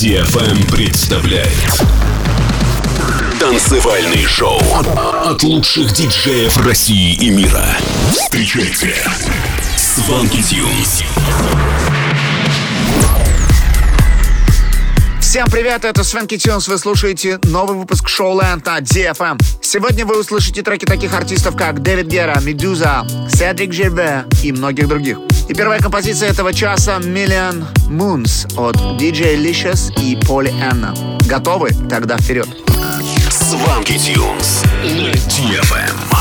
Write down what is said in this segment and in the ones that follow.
DFM представляет Танцевальный шоу от лучших диджеев России и мира. Встречайте Сванки Тюнс. Всем привет, это Свенки Тюнс, вы слушаете новый выпуск шоу Ленд на DFM. Сегодня вы услышите треки таких артистов, как Дэвид Гера, Медуза, Седрик Жербе и многих других. И первая композиция этого часа Million Moons от DJ Licious и Поли Энна. Готовы? Тогда вперед. Сванки Тюнс на.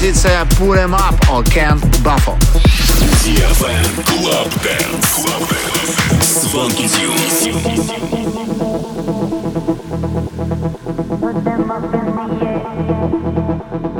композиция Put Em Up от Кен Баффо. Club Dance. Put them up in the air.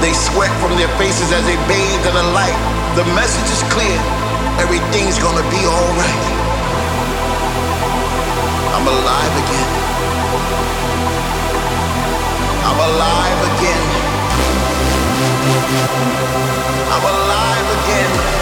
They sweat from their faces as they bathe in the light. The message is clear. Everything's gonna be alright. I'm alive again. I'm alive again. I'm alive again.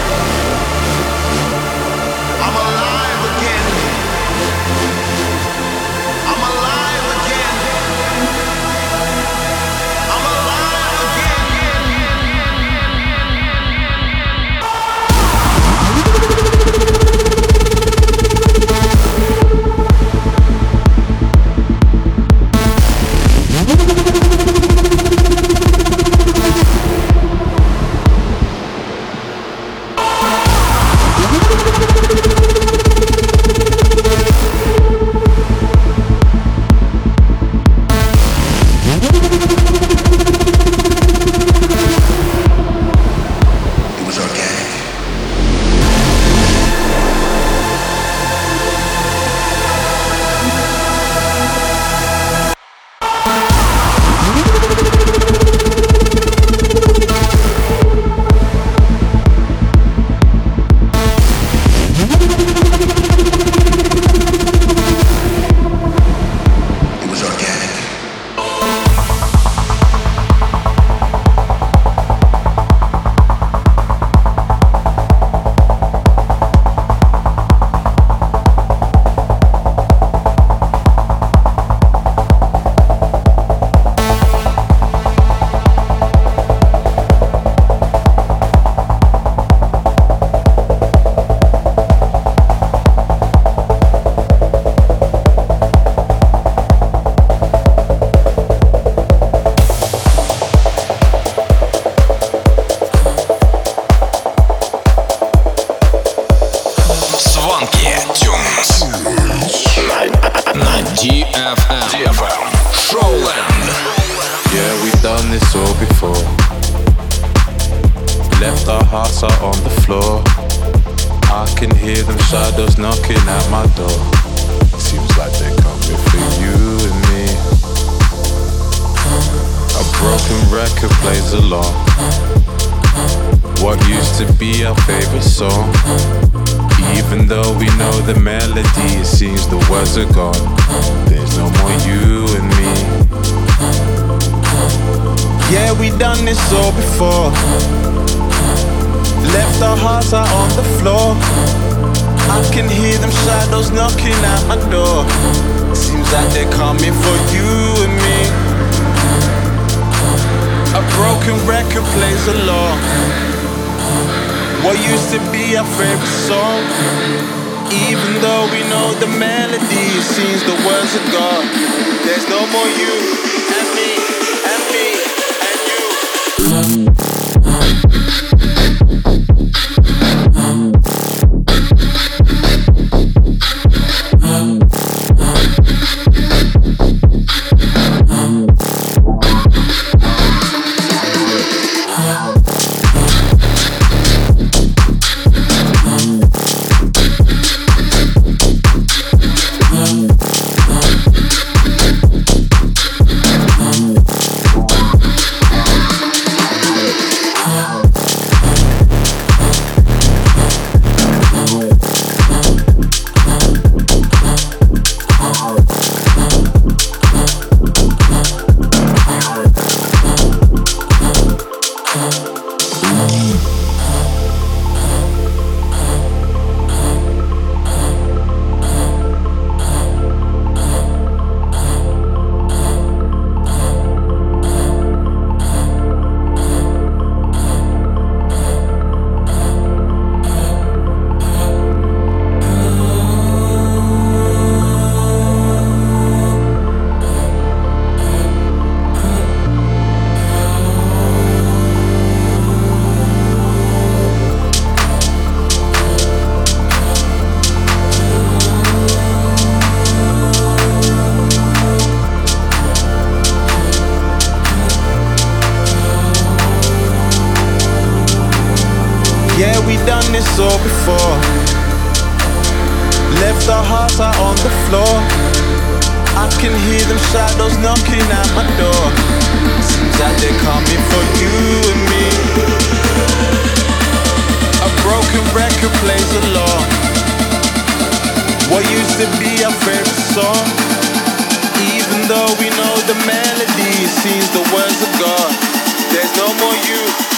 Done this all before. Left our hearts out on the floor. I can hear them shadows knocking at my door. Seems like they're coming for you and me. A broken record plays along. What used to be our favorite song. Even though we know the melody, it seems the words are gone. There's no more you and me saw before. Left our hearts out on the floor. I can hear them shadows knocking at my door. Seems like they're coming for you and me. A broken record plays along. What used to be our favorite song? Even though we know the melody, it seems the words of God. There's no more you.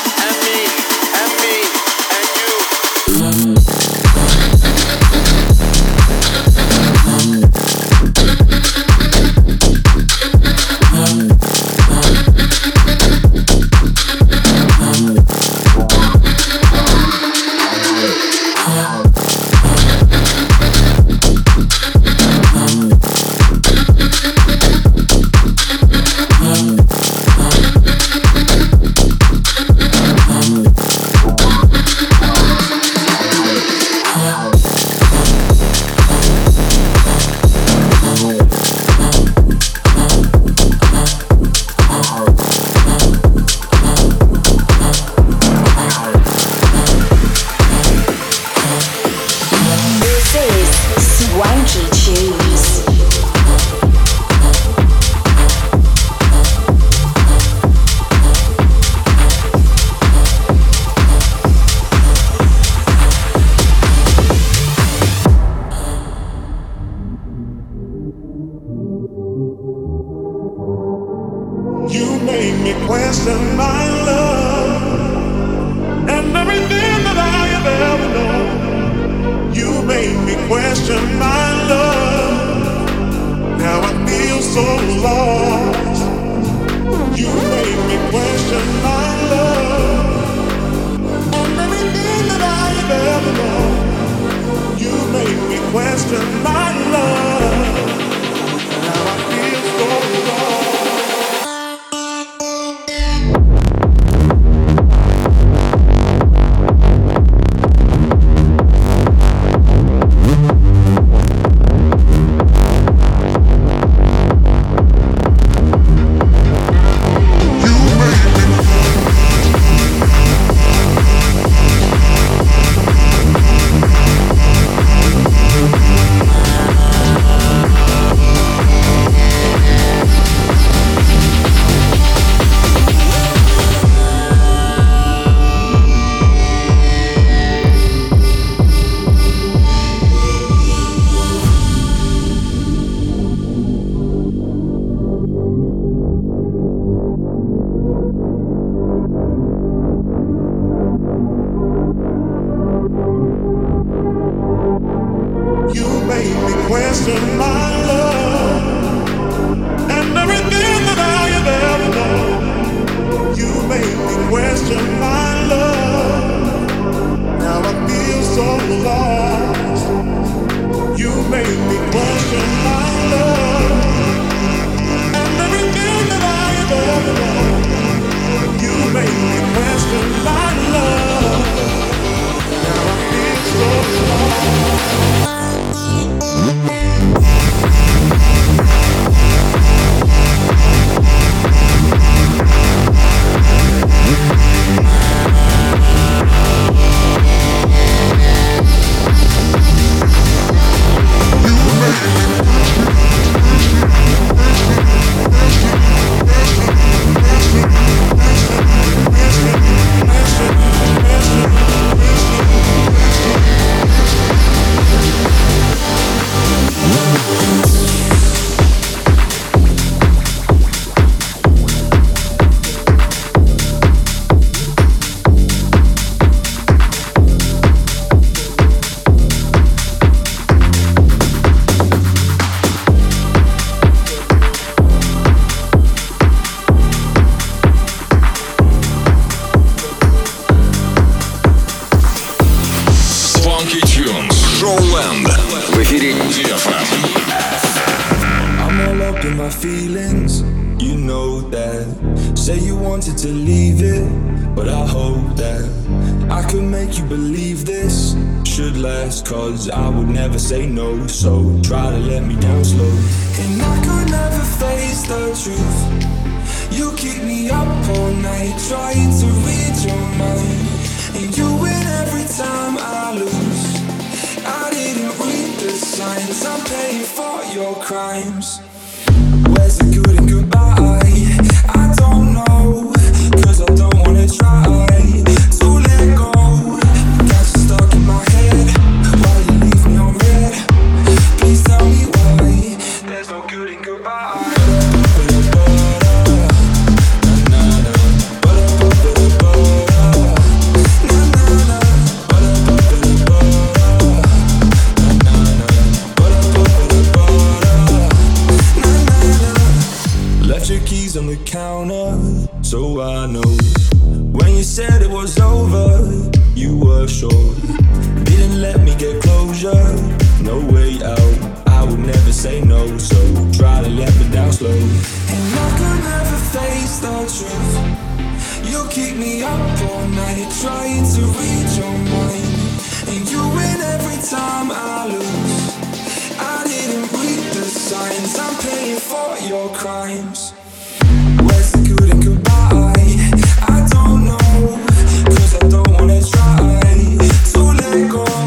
on the counter, so I know. When you said it was over, you were sure. Didn't let me get closure, no way out. I would never say no, so try to let me down slow. And I could never face the truth. You keep me up all night, trying to read your mind. And you win every time I lose. I didn't read the signs, I'm paying for your crimes. Michael.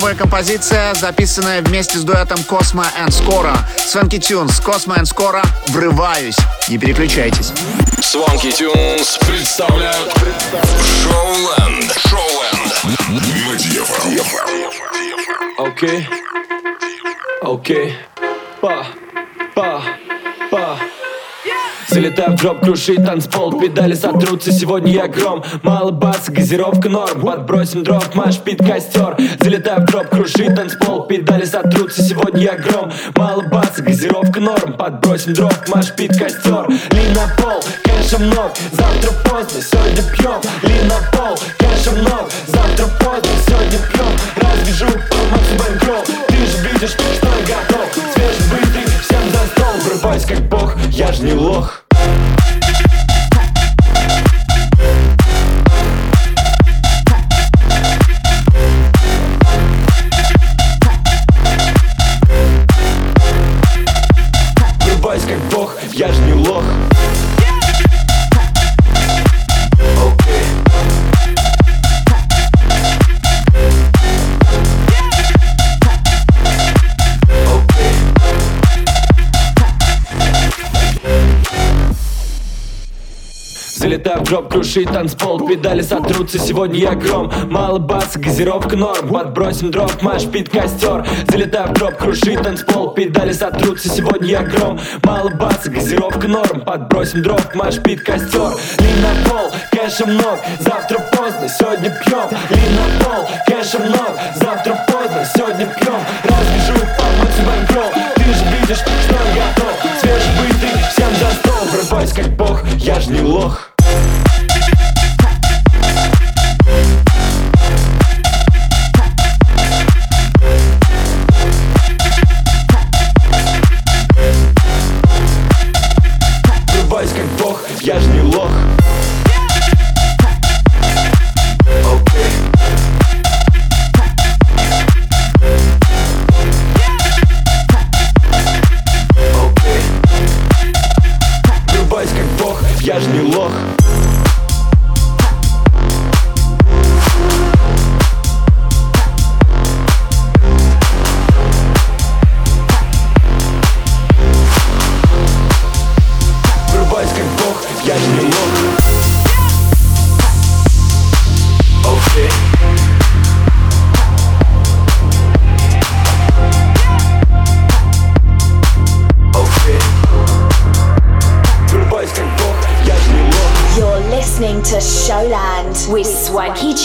Новая композиция, записанная вместе с дуэтом Cosmo and Скоро. Свенки Тюнс, Cosmo and Скоро, «Врываюсь». Не переключайтесь. Swanky Tunes представляют Шоуленд. Шоуленд. Окей. Окей. Залетаю в дроп, крушит танцпол Педали сотрутся, сегодня я гром. Мало баса, газировка норм Подбросим дров, маш пит костер. Залетаю в дроп, крушит танцпол Педали сотрутся, сегодня я гром. Мало баса, газировка норм Подбросим дров, маш пит костер. Ли на пол, кэша много Завтра поздно, сегодня пьем. Ли на пол, кэша много Завтра поздно, сегодня пьем. Развяжу помочь банкролл Ты же видишь, что я готов. Свежебытый, всем за стол. Врываюсь как бог, я ж не лох дроп, крушит танцпол Педали сотрутся, сегодня я гром. Мало баса, газировка норм Подбросим дров, маш пит костер. Залетаю в дроп, крушит танцпол Педали сотрутся, сегодня я гром. Мало баса, газировка норм Подбросим дров, маш пит костер. Ли на пол, кэша много Завтра поздно, сегодня пьем. Ли на пол, кэша много Завтра поздно, сегодня пьем. Развяжу помочь банкролл Ты же видишь, что я готов. Свежебытый, всем за стол. Врываюсь как бог, я ж не лох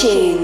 Swanky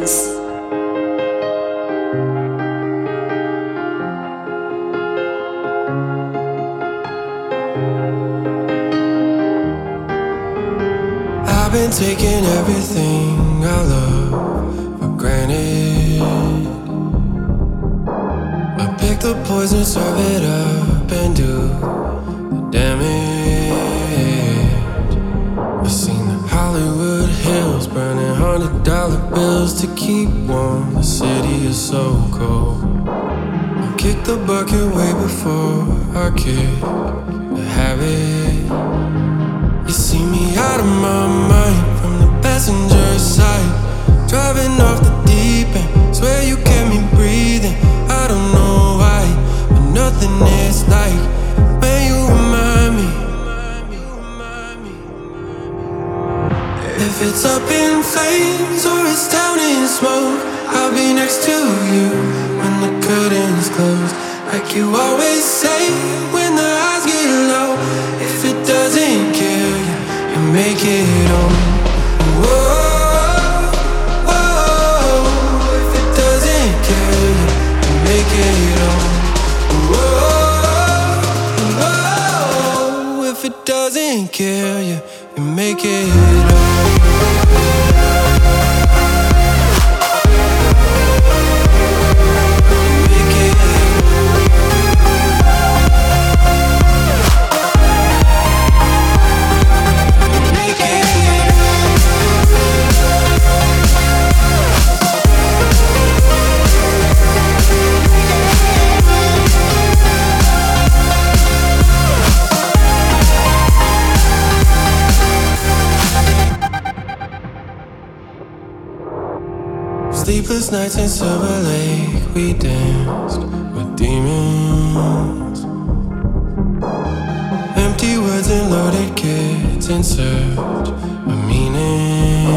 Sleepless nights in Silver Lake, we danced with demons. Empty words and loaded kids in search of meaning.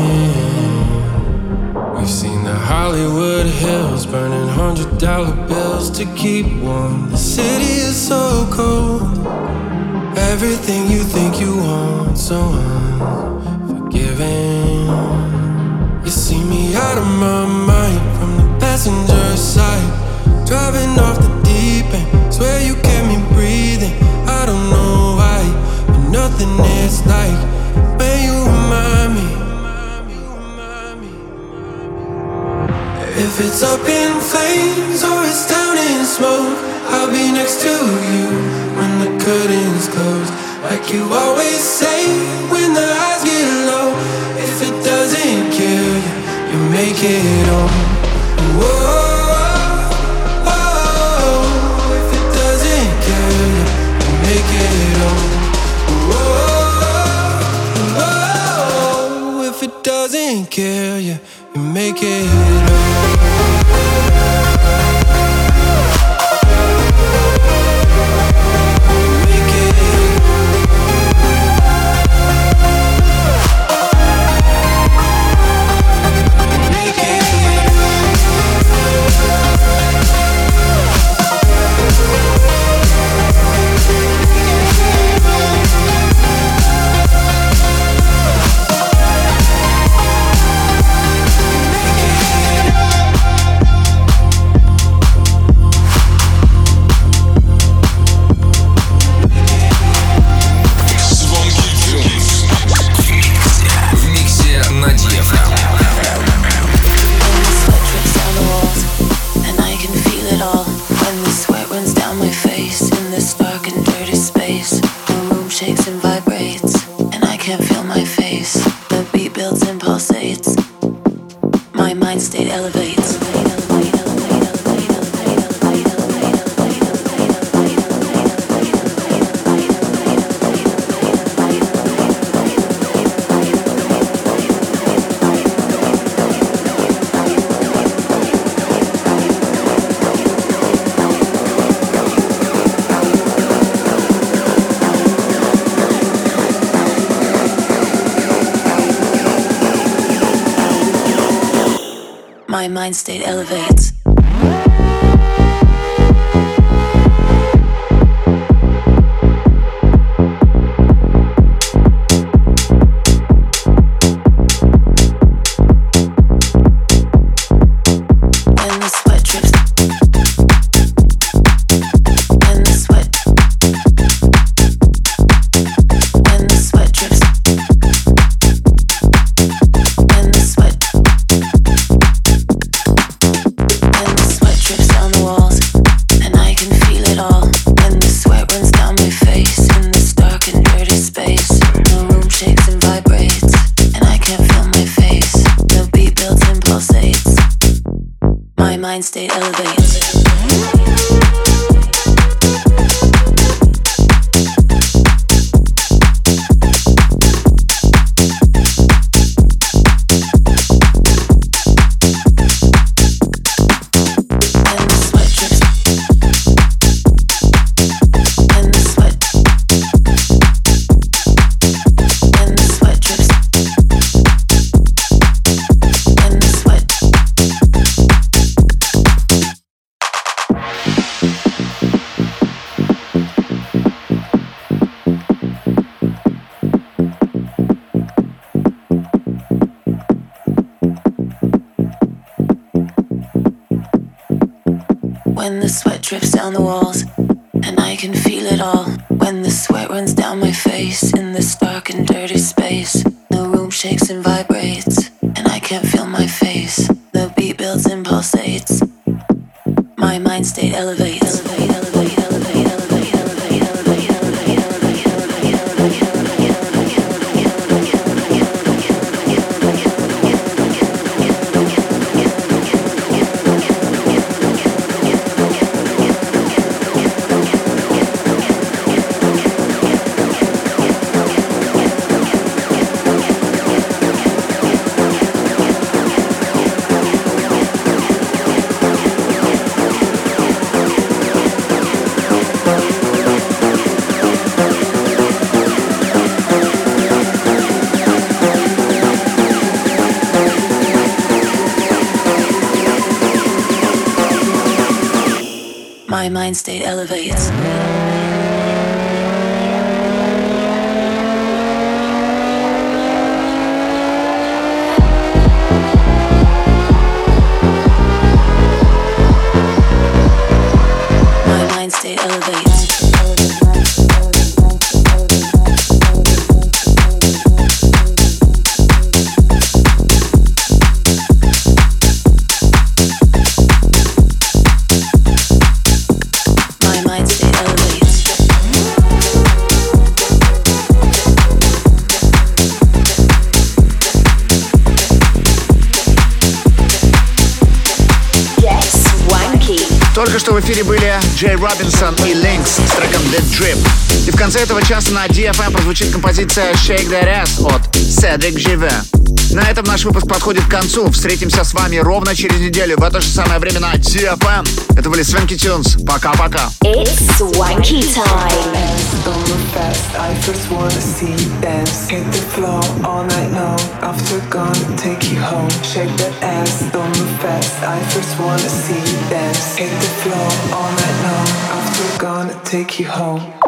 We've seen the Hollywood hills burning hundred dollar bills to keep warm. The city is so cold. Everything you think you want, so unforgiving. You see me out of my mind driving off the deep end. Swear you kept me breathing. I don't know why, but nothing is like when you remind me. If it's up in flames or it's down in smoke, I'll be next to you when the curtains close. Like you always say when the eyes get low. If it doesn't kill you, you make it home. Kill you, make it home. Mind state elevates. Mind state elevates. Drips down the walls, and I can feel it all. When the sweat runs down my face in this dark and dirty space, the room shakes and vibrates, and I can't feel my face. The beat builds and pulsates. My mind state elevates. Elevate, mind state elevates. Конце этого часа на DFM прозвучит композиция Shake That Ass от Cedric Живе. На этом наш выпуск подходит к концу. Встретимся с вами ровно через неделю в это же самое время на DFM. Это были Свенки Тюнс. Пока-пока. It's swanky time. Don't move fast, I first wanna see you dance. Hit the floor all night long. After gonna take you home. Shake that ass, don't move fast. I first wanna see you dance. Hit the floor all night long. After gonna take you home.